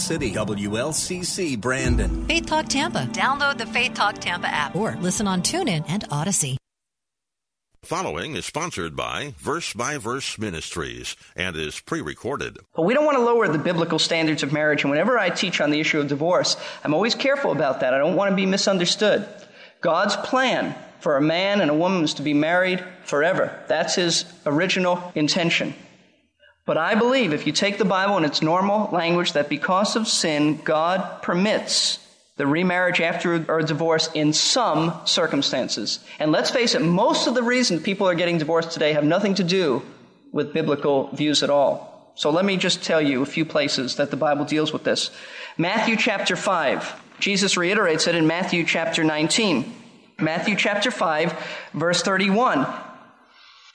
City WLCC Brandon. Faith Talk Tampa. Download the Faith Talk Tampa app or listen on TuneIn and Odyssey. Following is sponsored by Verse by Verse Ministries and is pre recorded. But we don't want to lower the biblical standards of marriage. And whenever I teach on the issue of divorce, I'm always careful about that. I don't want to be misunderstood. God's plan for a man and a woman is to be married forever. That's his original intention. But I believe if you take the Bible in its normal language, that because of sin, God permits the remarriage after a divorce in some circumstances. And let's face it, most of the reasons people are getting divorced today have nothing to do with biblical views at all. So let me just tell you a few places that the Bible deals with this. Matthew chapter 5. Jesus reiterates it in Matthew chapter 19. Matthew chapter 5, verse 31.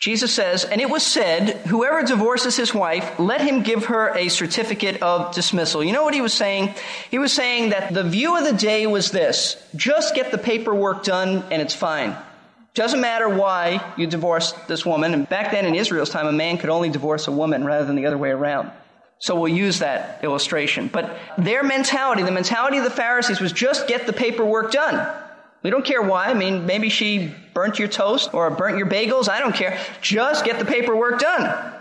Jesus says, And it was said, Whoever divorces his wife, let him give her a certificate of dismissal. You know what he was saying? He was saying that the view of the day was this just get the paperwork done and it's fine. Doesn't matter why you divorced this woman. And back then in Israel's time, a man could only divorce a woman rather than the other way around. So we'll use that illustration. But their mentality, the mentality of the Pharisees was just get the paperwork done. We don't care why. I mean, maybe she burnt your toast or burnt your bagels. I don't care. Just get the paperwork done.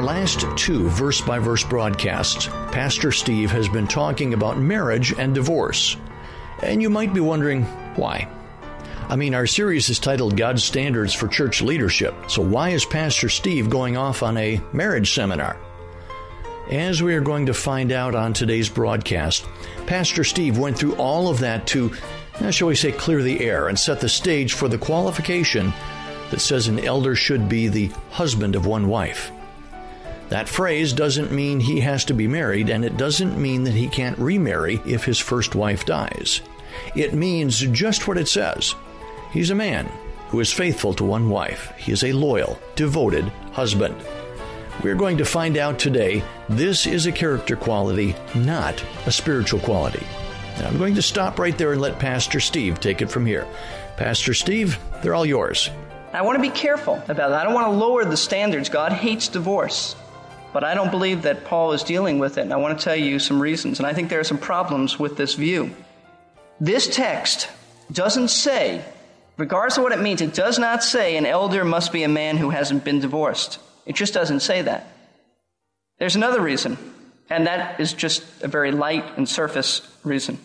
Our last two verse by verse broadcasts, Pastor Steve has been talking about marriage and divorce. And you might be wondering why. I mean, our series is titled God's Standards for Church Leadership, so why is Pastor Steve going off on a marriage seminar? As we are going to find out on today's broadcast, Pastor Steve went through all of that to, eh, shall we say, clear the air and set the stage for the qualification that says an elder should be the husband of one wife. That phrase doesn't mean he has to be married, and it doesn't mean that he can't remarry if his first wife dies. It means just what it says. He's a man who is faithful to one wife. He is a loyal, devoted husband. We're going to find out today this is a character quality, not a spiritual quality. And I'm going to stop right there and let Pastor Steve take it from here. Pastor Steve, they're all yours. I want to be careful about that. I don't want to lower the standards. God hates divorce. But I don't believe that Paul is dealing with it, and I want to tell you some reasons. And I think there are some problems with this view. This text doesn't say, regardless of what it means, it does not say an elder must be a man who hasn't been divorced. It just doesn't say that. There's another reason, and that is just a very light and surface reason.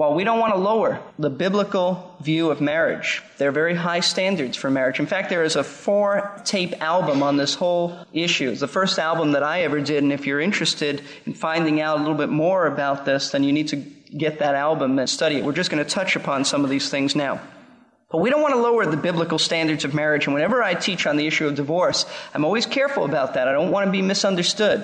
While we don't want to lower the biblical view of marriage, there are very high standards for marriage. In fact, there is a four tape album on this whole issue. It's the first album that I ever did, and if you're interested in finding out a little bit more about this, then you need to get that album and study it. We're just going to touch upon some of these things now. But we don't want to lower the biblical standards of marriage, and whenever I teach on the issue of divorce, I'm always careful about that. I don't want to be misunderstood.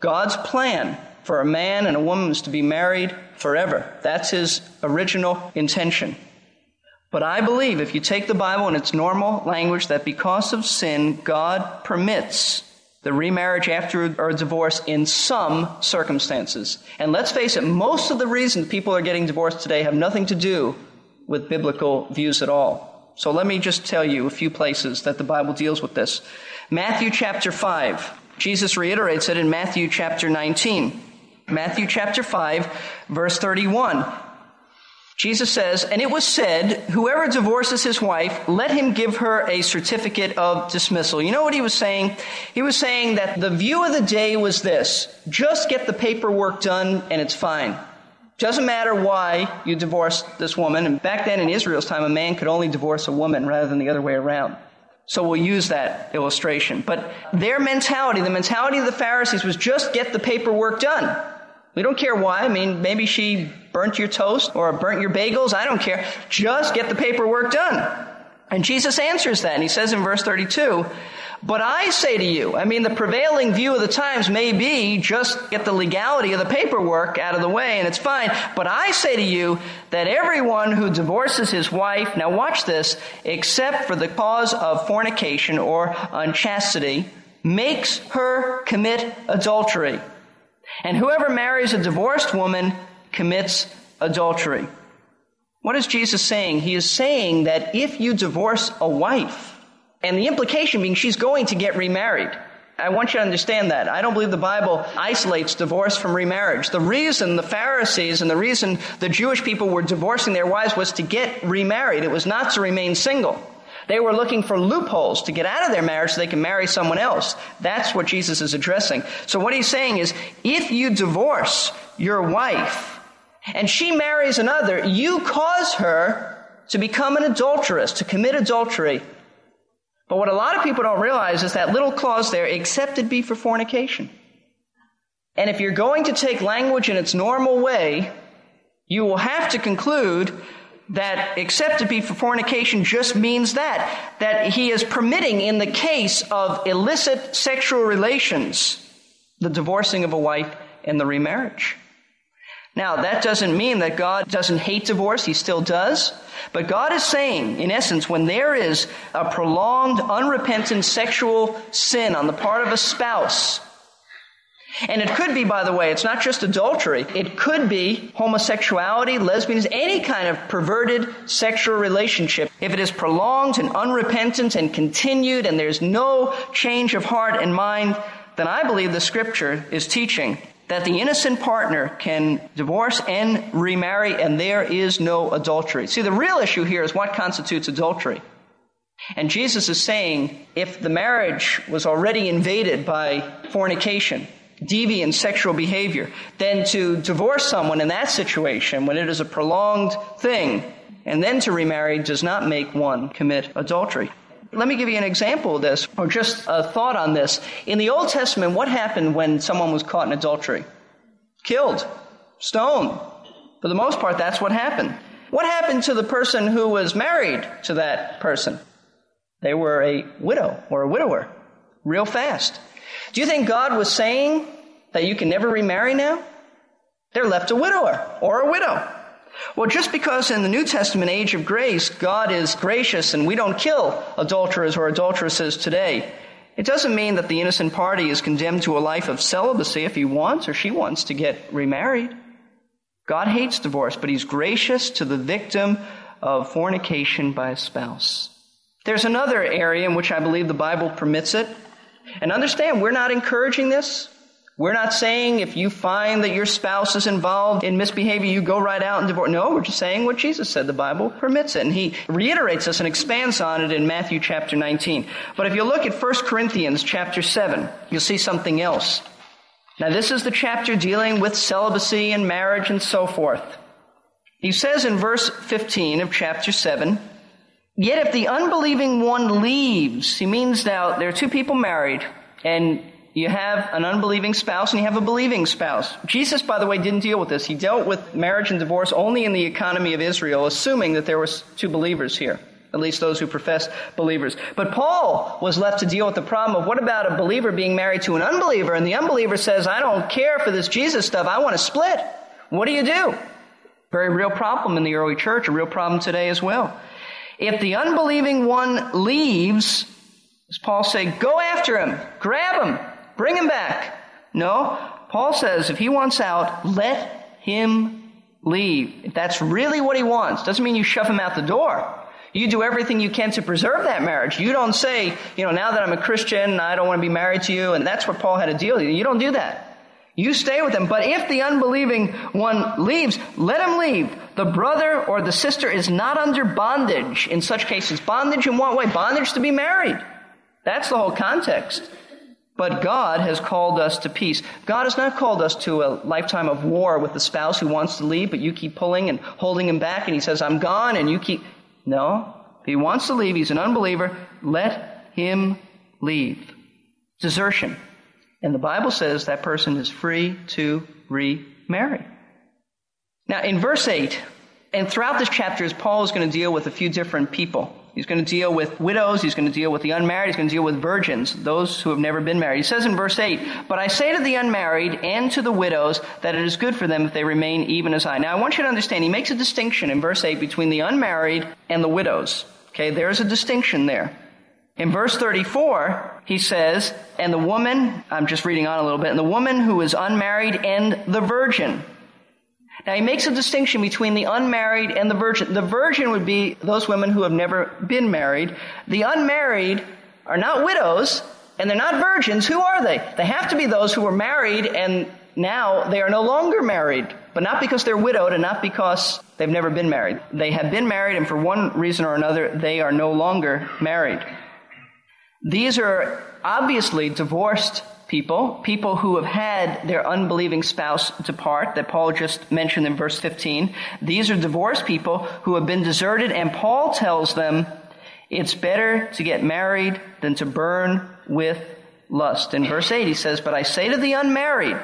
God's plan for a man and a woman is to be married forever. That's his original intention. But I believe if you take the Bible in its normal language, that because of sin, God permits the remarriage after a divorce in some circumstances. And let's face it, most of the reasons people are getting divorced today have nothing to do with biblical views at all. So let me just tell you a few places that the Bible deals with this. Matthew chapter 5. Jesus reiterates it in Matthew chapter 19. Matthew chapter 5, verse 31. Jesus says, And it was said, Whoever divorces his wife, let him give her a certificate of dismissal. You know what he was saying? He was saying that the view of the day was this just get the paperwork done and it's fine. Doesn't matter why you divorced this woman. And back then in Israel's time, a man could only divorce a woman rather than the other way around. So we'll use that illustration. But their mentality, the mentality of the Pharisees was just get the paperwork done. We don't care why. I mean, maybe she burnt your toast or burnt your bagels. I don't care. Just get the paperwork done. And Jesus answers that. And he says in verse 32, but I say to you, I mean, the prevailing view of the times may be just get the legality of the paperwork out of the way and it's fine. But I say to you that everyone who divorces his wife, now watch this, except for the cause of fornication or unchastity, makes her commit adultery. And whoever marries a divorced woman commits adultery. What is Jesus saying? He is saying that if you divorce a wife, and the implication being she's going to get remarried. I want you to understand that. I don't believe the Bible isolates divorce from remarriage. The reason the Pharisees and the reason the Jewish people were divorcing their wives was to get remarried. It was not to remain single. They were looking for loopholes to get out of their marriage so they can marry someone else. That's what Jesus is addressing. So what he's saying is, if you divorce your wife and she marries another, you cause her to become an adulteress, to commit adultery but what a lot of people don't realize is that little clause there, except it be for fornication. And if you're going to take language in its normal way, you will have to conclude that except it be for fornication just means that, that he is permitting in the case of illicit sexual relations, the divorcing of a wife and the remarriage. Now, that doesn't mean that God doesn't hate divorce. He still does. But God is saying, in essence, when there is a prolonged, unrepentant sexual sin on the part of a spouse, and it could be, by the way, it's not just adultery. It could be homosexuality, lesbianism, any kind of perverted sexual relationship. If it is prolonged and unrepentant and continued and there's no change of heart and mind, then I believe the scripture is teaching that the innocent partner can divorce and remarry and there is no adultery. See, the real issue here is what constitutes adultery. And Jesus is saying if the marriage was already invaded by fornication, deviant sexual behavior, than to divorce someone in that situation when it is a prolonged thing and then to remarry does not make one commit adultery. Let me give you an example of this, or just a thought on this. In the Old Testament, what happened when someone was caught in adultery? Killed, stoned. For the most part, that's what happened. What happened to the person who was married to that person? They were a widow or a widower, real fast. Do you think God was saying that you can never remarry now? They're left a widower or a widow. Well, just because in the New Testament age of grace, God is gracious and we don't kill adulterers or adulteresses today, it doesn't mean that the innocent party is condemned to a life of celibacy if he wants or she wants to get remarried. God hates divorce, but he's gracious to the victim of fornication by a spouse. There's another area in which I believe the Bible permits it. And understand, we're not encouraging this. We're not saying if you find that your spouse is involved in misbehavior, you go right out and divorce. No, we're just saying what Jesus said. The Bible permits it. And he reiterates this and expands on it in Matthew chapter 19. But if you look at 1 Corinthians chapter 7, you'll see something else. Now this is the chapter dealing with celibacy and marriage and so forth. He says in verse 15 of chapter 7, Yet if the unbelieving one leaves, he means now there are two people married, and you have an unbelieving spouse and you have a believing spouse. Jesus, by the way, didn't deal with this. He dealt with marriage and divorce only in the economy of Israel, assuming that there was two believers here. At least those who profess believers. But Paul was left to deal with the problem of what about a believer being married to an unbeliever? And the unbeliever says, I don't care for this Jesus stuff. I want to split. What do you do? Very real problem in the early church, a real problem today as well. If the unbelieving one leaves, does Paul say, go after him, grab him, Bring him back. No. Paul says if he wants out, let him leave. If that's really what he wants, doesn't mean you shove him out the door. You do everything you can to preserve that marriage. You don't say, you know, now that I'm a Christian, I don't want to be married to you, and that's what Paul had to deal with. You don't do that. You stay with him. But if the unbelieving one leaves, let him leave. The brother or the sister is not under bondage in such cases. Bondage in what way? Bondage to be married. That's the whole context. But God has called us to peace. God has not called us to a lifetime of war with the spouse who wants to leave, but you keep pulling and holding him back, and he says, I'm gone, and you keep. No. If he wants to leave, he's an unbeliever. Let him leave. Desertion. And the Bible says that person is free to remarry. Now, in verse 8, and throughout this chapter, Paul is going to deal with a few different people. He's going to deal with widows. He's going to deal with the unmarried. He's going to deal with virgins, those who have never been married. He says in verse 8, But I say to the unmarried and to the widows that it is good for them if they remain even as I. Now, I want you to understand, he makes a distinction in verse 8 between the unmarried and the widows. Okay, there's a distinction there. In verse 34, he says, And the woman, I'm just reading on a little bit, and the woman who is unmarried and the virgin. Now he makes a distinction between the unmarried and the virgin. The virgin would be those women who have never been married. The unmarried are not widows and they're not virgins. Who are they? They have to be those who were married and now they are no longer married, but not because they're widowed and not because they've never been married. They have been married and for one reason or another, they are no longer married. These are obviously divorced people, people who have had their unbelieving spouse depart, that Paul just mentioned in verse 15. These are divorced people who have been deserted, and Paul tells them it's better to get married than to burn with lust. In verse 8, he says, But I say to the unmarried,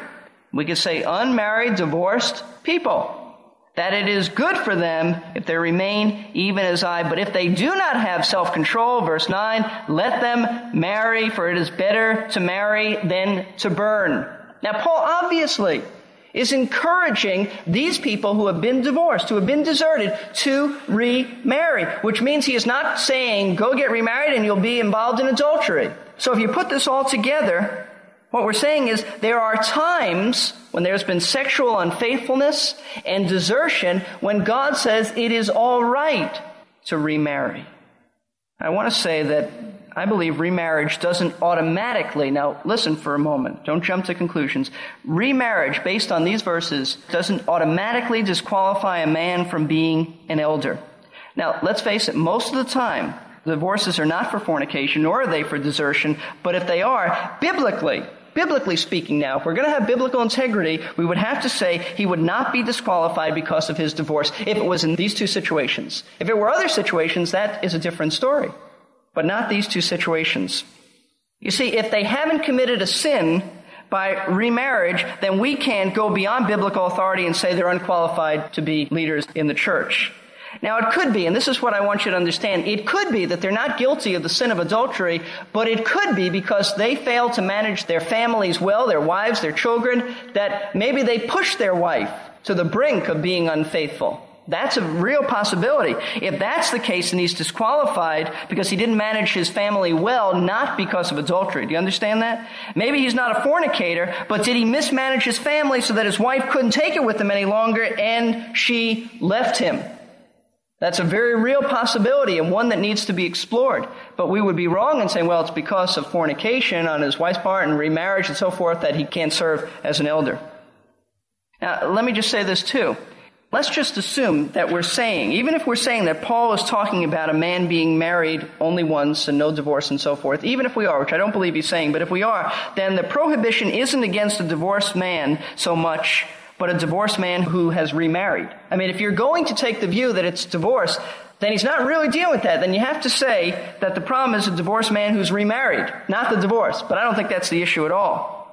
we could say unmarried, divorced people, that it is good for them if they remain even as I. But if they do not have self-control, verse 9, let them marry, for it is better to marry than to burn. Now, Paul obviously is encouraging these people who have been divorced, who have been deserted, to remarry, which means he is not saying, go get remarried and you'll be involved in adultery. So if you put this all together, what we're saying is there are times when there's been sexual unfaithfulness and desertion when God says it is all right to remarry. I want to say that I believe remarriage doesn't automatically, now listen for a moment, don't jump to conclusions. Remarriage, based on these verses, doesn't automatically disqualify a man from being an elder. Now, let's face it, most of the time, divorces are not for fornication, nor are they for desertion, but if they are, biblically, biblically speaking now, if we're going to have biblical integrity, we would have to say he would not be disqualified because of his divorce if it was in these two situations. If it were other situations, that is a different story. But not these two situations. You see, if they haven't committed a sin by remarriage, then we can't go beyond biblical authority and say they're unqualified to be leaders in the church. Now it could be, and this is what I want you to understand, it could be that they're not guilty of the sin of adultery, but it could be because they fail to manage their families well, their wives, their children, that maybe they push their wife to the brink of being unfaithful. That's a real possibility. If that's the case, then he's disqualified because he didn't manage his family well, not because of adultery. Do you understand that? Maybe he's not a fornicator, but did he mismanage his family so that his wife couldn't take it with him any longer and she left him? That's a very real possibility and one that needs to be explored. But we would be wrong in saying, well, it's because of fornication on his wife's part and remarriage and so forth that he can't serve as an elder. Now, let me just say this too. Let's just assume that we're saying, even if we're saying that Paul is talking about a man being married only once and no divorce and so forth, even if we are, which I don't believe he's saying, but if we are, then the prohibition isn't against a divorced man so much but a divorced man who has remarried. I mean, if you're going to take the view that it's divorce, then he's not really dealing with that. Then you have to say that the problem is a divorced man who's remarried, not the divorce. But I don't think that's the issue at all.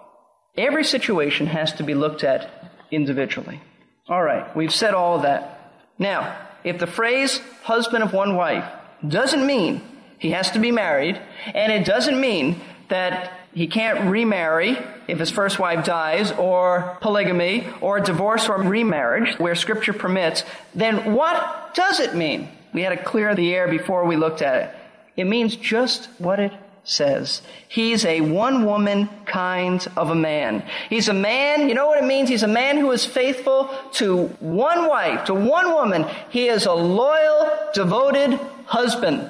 Every situation has to be looked at individually. All right, we've said all of that. Now, if the phrase husband of one wife doesn't mean he has to be married, and it doesn't mean that he can't remarry if his first wife dies, or polygamy, or divorce or remarriage, where scripture permits, then what does it mean? We had to clear the air before we looked at it. It means just what it says. He's a one woman kind of a man. He's a man, you know what it means? He's a man who is faithful to one wife, to one woman. He is a loyal, devoted husband.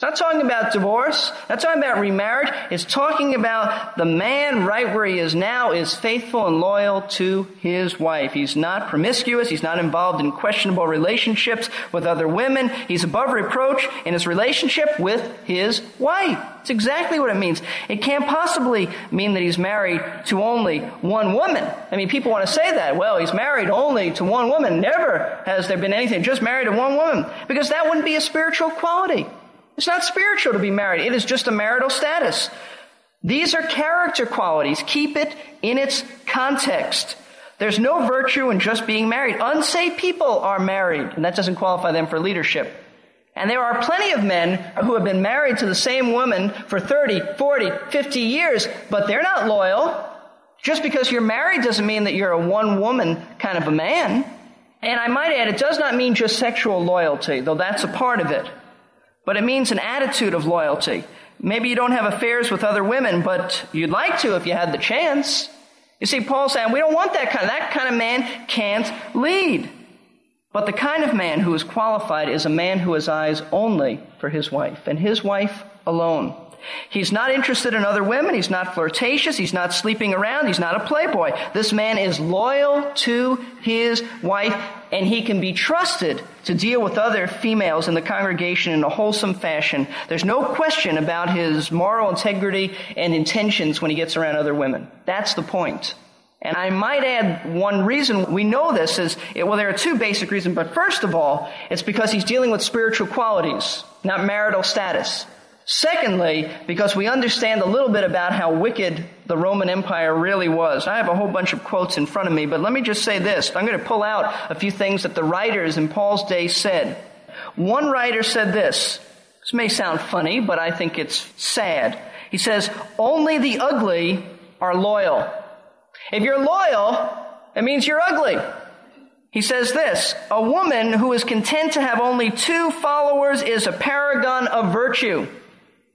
It's not talking about divorce. Not talking about remarriage. It's talking about the man right where he is now is faithful and loyal to his wife. He's not promiscuous. He's not involved in questionable relationships with other women. He's above reproach in his relationship with his wife. It's exactly what it means. It can't possibly mean that he's married to only one woman. I mean, people want to say that. Well, he's married only to one woman. Never has there been anything just married to one woman. Because that wouldn't be a spiritual quality. It's not spiritual to be married. It is just a marital status. These are character qualities. Keep it in its context. There's no virtue in just being married. Unsaved people are married, and that doesn't qualify them for leadership. And there are plenty of men who have been married to the same woman for 30, 40, 50 years, but they're not loyal. Just because you're married doesn't mean that you're a one woman kind of a man. And I might add, it does not mean just sexual loyalty, though that's a part of it. But it means an attitude of loyalty. Maybe you don't have affairs with other women, but you'd like to if you had the chance. You see, Paul's saying we don't want that kind of, that kind of man can't lead. But the kind of man who is qualified is a man who has eyes only for his wife and his wife alone. He's not interested in other women. He's not flirtatious. He's not sleeping around. He's not a playboy. This man is loyal to his wife and he can be trusted to deal with other females in the congregation in a wholesome fashion. There's no question about his moral integrity and intentions when he gets around other women. That's the point. And I might add one reason we know this is, well, there are two basic reasons, but first of all, it's because he's dealing with spiritual qualities, not marital status. Secondly, because we understand a little bit about how wicked the Roman Empire really was. I have a whole bunch of quotes in front of me, but let me just say this. I'm going to pull out a few things that the writers in Paul's day said. One writer said this. This may sound funny, but I think it's sad. He says, only the ugly are loyal. If you're loyal, it means you're ugly. He says this, a woman who is content to have only two followers is a paragon of virtue.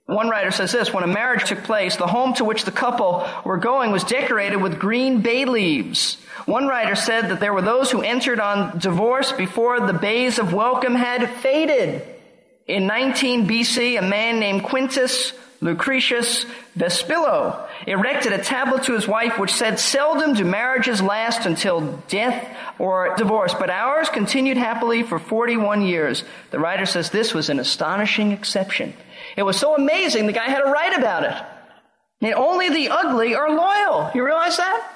One writer says this, when a marriage took place, the home to which the couple were going was decorated with green bay leaves. One writer said that there were those who entered on divorce before the bays of welcome had faded. In 19 BC, a man named Quintus Lucretius Vespillo erected a tablet to his wife which said, Seldom do marriages last until death or divorce, but ours continued happily for 41 years. The writer says this was an astonishing exception. It was so amazing the guy had to write about it. And only the ugly are loyal. You realize that?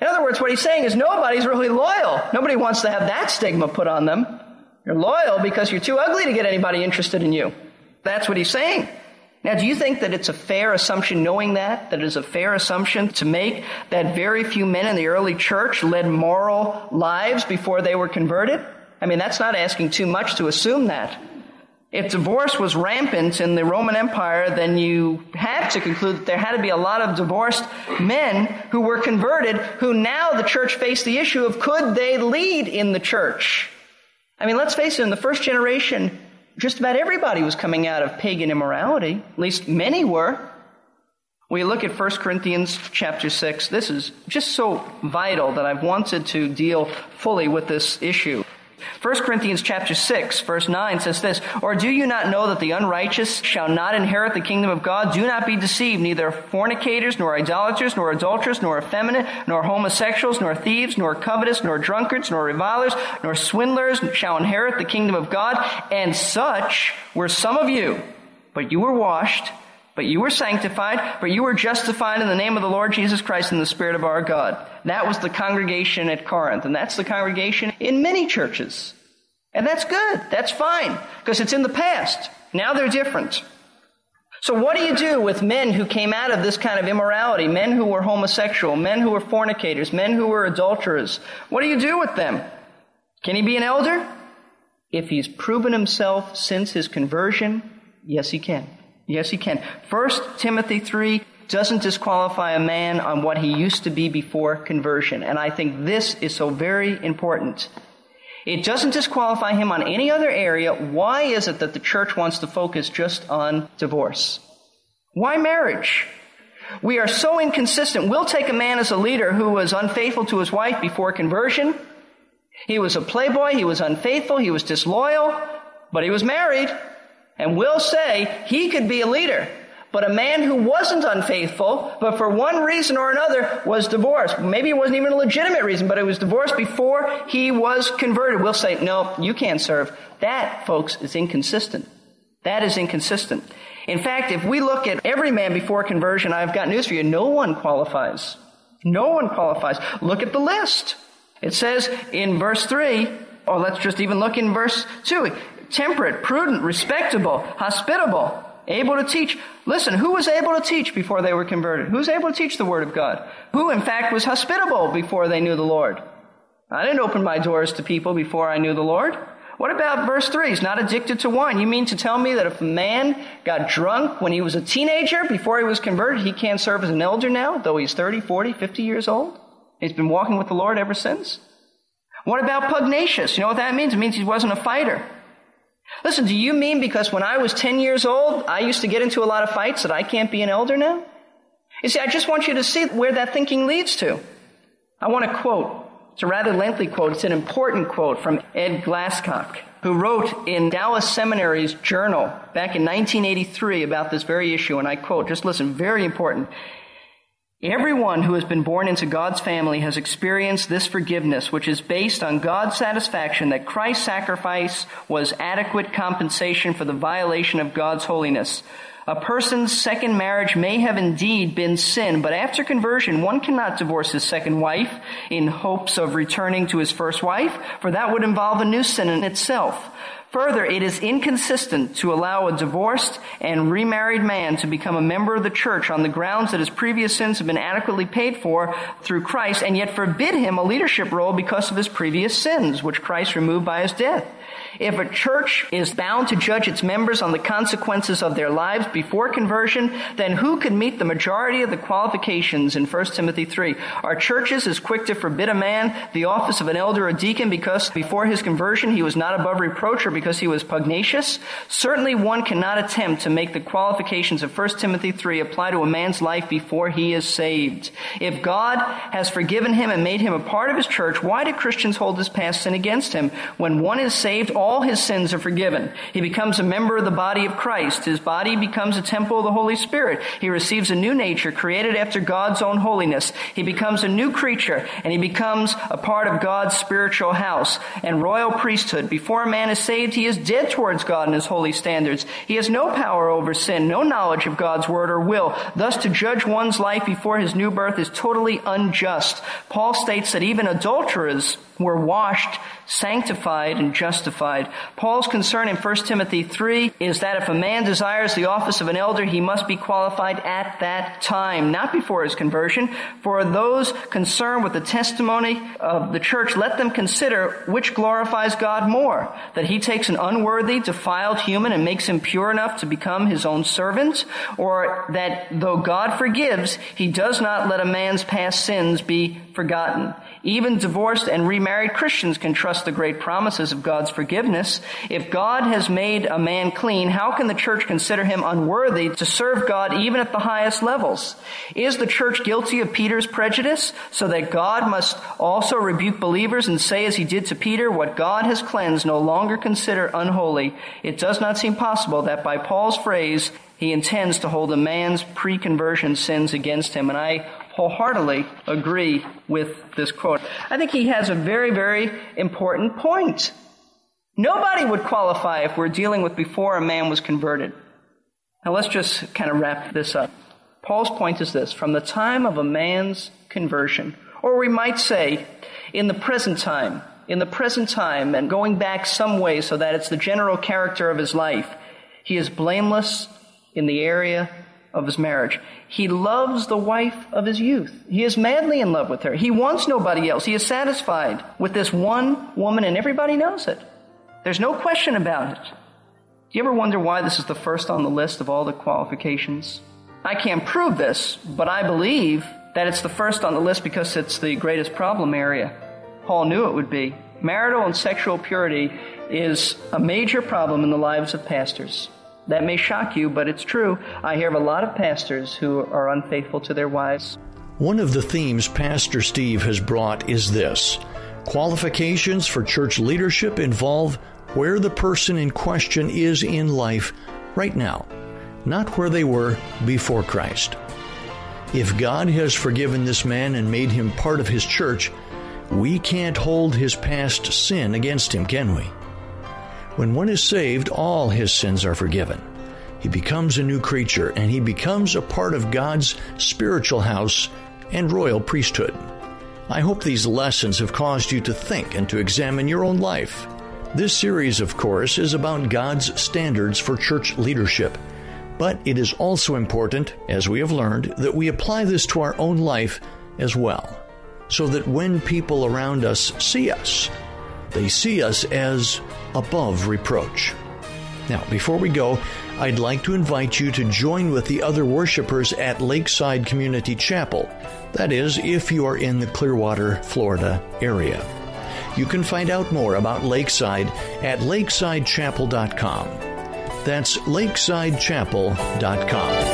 In other words, what he's saying is nobody's really loyal. Nobody wants to have that stigma put on them. You're loyal because you're too ugly to get anybody interested in you. That's what he's saying. Now, do you think that it's a fair assumption, knowing that, that it is a fair assumption to make that very few men in the early church led moral lives before they were converted? I mean, that's not asking too much to assume that. If divorce was rampant in the Roman Empire, then you have to conclude that there had to be a lot of divorced men who were converted, who now the church faced the issue of could they lead in the church? I mean, let's face it, in the first generation, just about everybody was coming out of pagan immorality. At least many were. We look at 1 Corinthians chapter 6. This is just so vital that I've wanted to deal fully with this issue. 1 Corinthians chapter 6 verse 9 says this, Or do you not know that the unrighteous shall not inherit the kingdom of God? Do not be deceived, neither fornicators, nor idolaters, nor adulterers, nor effeminate, nor homosexuals, nor thieves, nor covetous, nor drunkards, nor revilers, nor swindlers shall inherit the kingdom of God. And such were some of you, but you were washed, but you were sanctified, but you were justified in the name of the Lord Jesus Christ in the Spirit of our God. That was the congregation at Corinth, and that's the congregation in many churches. And that's good. That's fine, because it's in the past. Now they're different. So what do you do with men who came out of this kind of immorality? Men who were homosexual, men who were fornicators, men who were adulterers. What do you do with them? Can he be an elder? If he's proven himself since his conversion, yes he can. Yes, he can. First Timothy 3 doesn't disqualify a man on what he used to be before conversion. And I think this is so very important. It doesn't disqualify him on any other area. Why is it that the church wants to focus just on divorce? Why marriage? We are so inconsistent. We'll take a man as a leader who was unfaithful to his wife before conversion. He was a playboy. He was unfaithful. He was disloyal, but he was married. And we'll say he could be a leader. But a man who wasn't unfaithful, but for one reason or another was divorced. Maybe it wasn't even a legitimate reason, but it was divorced before he was converted. We'll say, no, you can't serve. That, folks, is inconsistent. That is inconsistent. In fact, if we look at every man before conversion, I've got news for you. No one qualifies. No one qualifies. Look at the list. It says in verse 3, or let's just even look in verse 2 temperate, prudent, respectable, hospitable, able to teach. Listen, who was able to teach before they were converted? Who was able to teach the Word of God? Who, in fact, was hospitable before they knew the Lord? I didn't open my doors to people before I knew the Lord. What about verse 3? He's not addicted to wine. You mean to tell me that if a man got drunk when he was a teenager before he was converted, he can't serve as an elder now, though he's 30, 40, 50 years old? He's been walking with the Lord ever since? What about pugnacious? You know what that means? It means he wasn't a fighter. Listen, do you mean because when I was 10 years old, I used to get into a lot of fights that I can't be an elder now? You see, I just want you to see where that thinking leads to. I want to quote. It's a rather lengthy quote. It's an important quote from Ed Glasscock, who wrote in Dallas Seminary's journal back in 1983 about this very issue. And I quote, just listen, very important. Everyone who has been born into God's family has experienced this forgiveness, which is based on God's satisfaction that Christ's sacrifice was adequate compensation for the violation of God's holiness. A person's second marriage may have indeed been sin, but after conversion, one cannot divorce his second wife in hopes of returning to his first wife, for that would involve a new sin in itself. Further, it is inconsistent to allow a divorced and remarried man to become a member of the church on the grounds that his previous sins have been adequately paid for through Christ and yet forbid him a leadership role because of his previous sins, which Christ removed by his death. If a church is bound to judge its members on the consequences of their lives before conversion, then who can meet the majority of the qualifications in 1 Timothy 3? Are churches as quick to forbid a man the office of an elder or deacon because before his conversion he was not above reproach or because he was pugnacious? Certainly one cannot attempt to make the qualifications of 1 Timothy 3 apply to a man's life before he is saved. If God has forgiven him and made him a part of his church, why do Christians hold his past sin against him? When one is saved, his sins are forgiven. He becomes a member of the body of Christ. His body becomes a temple of the Holy Spirit. He receives a new nature created after God's own holiness. He becomes a new creature and he becomes a part of God's spiritual house and royal priesthood. Before a man is saved, he is dead towards God and his holy standards. He has no power over sin, no knowledge of God's word or will. Thus, to judge one's life before his new birth is totally unjust. Paul states that even adulterers were washed, sanctified, and justified. Paul's concern in 1 Timothy 3 is that if a man desires the office of an elder, he must be qualified at that time, not before his conversion. For those concerned with the testimony of the church, let them consider which glorifies God more, that he takes an unworthy, defiled human and makes him pure enough to become his own servant, or that though God forgives, he does not let a man's past sins be forgotten. Even divorced and remarried Christians can trust the great promises of God's forgiveness. If God has made a man clean, how can the church consider him unworthy to serve God even at the highest levels? Is the church guilty of Peter's prejudice so that God must also rebuke believers and say as he did to Peter, what God has cleansed no longer consider unholy? It does not seem possible that by Paul's phrase, he intends to hold a man's pre-conversion sins against him. And I wholeheartedly agree with this quote. I think he has a very, very important point. Nobody would qualify if we're dealing with before a man was converted. Now let's just kind of wrap this up. Paul's point is this from the time of a man's conversion, or we might say, in the present time, in the present time, and going back some way so that it's the general character of his life, he is blameless in the area of his marriage. He loves the wife of his youth. He is madly in love with her. He wants nobody else. He is satisfied with this one woman, and everybody knows it. There's no question about it. Do you ever wonder why this is the first on the list of all the qualifications? I can't prove this, but I believe that it's the first on the list because it's the greatest problem area. Paul knew it would be. Marital and sexual purity is a major problem in the lives of pastors. That may shock you, but it's true. I hear of a lot of pastors who are unfaithful to their wives. One of the themes Pastor Steve has brought is this qualifications for church leadership involve where the person in question is in life right now, not where they were before Christ. If God has forgiven this man and made him part of his church, we can't hold his past sin against him, can we? When one is saved, all his sins are forgiven. He becomes a new creature and he becomes a part of God's spiritual house and royal priesthood. I hope these lessons have caused you to think and to examine your own life. This series, of course, is about God's standards for church leadership. But it is also important, as we have learned, that we apply this to our own life as well, so that when people around us see us, they see us as above reproach. Now, before we go, I'd like to invite you to join with the other worshipers at Lakeside Community Chapel. That is, if you are in the Clearwater, Florida area. You can find out more about Lakeside at lakesidechapel.com. That's lakesidechapel.com.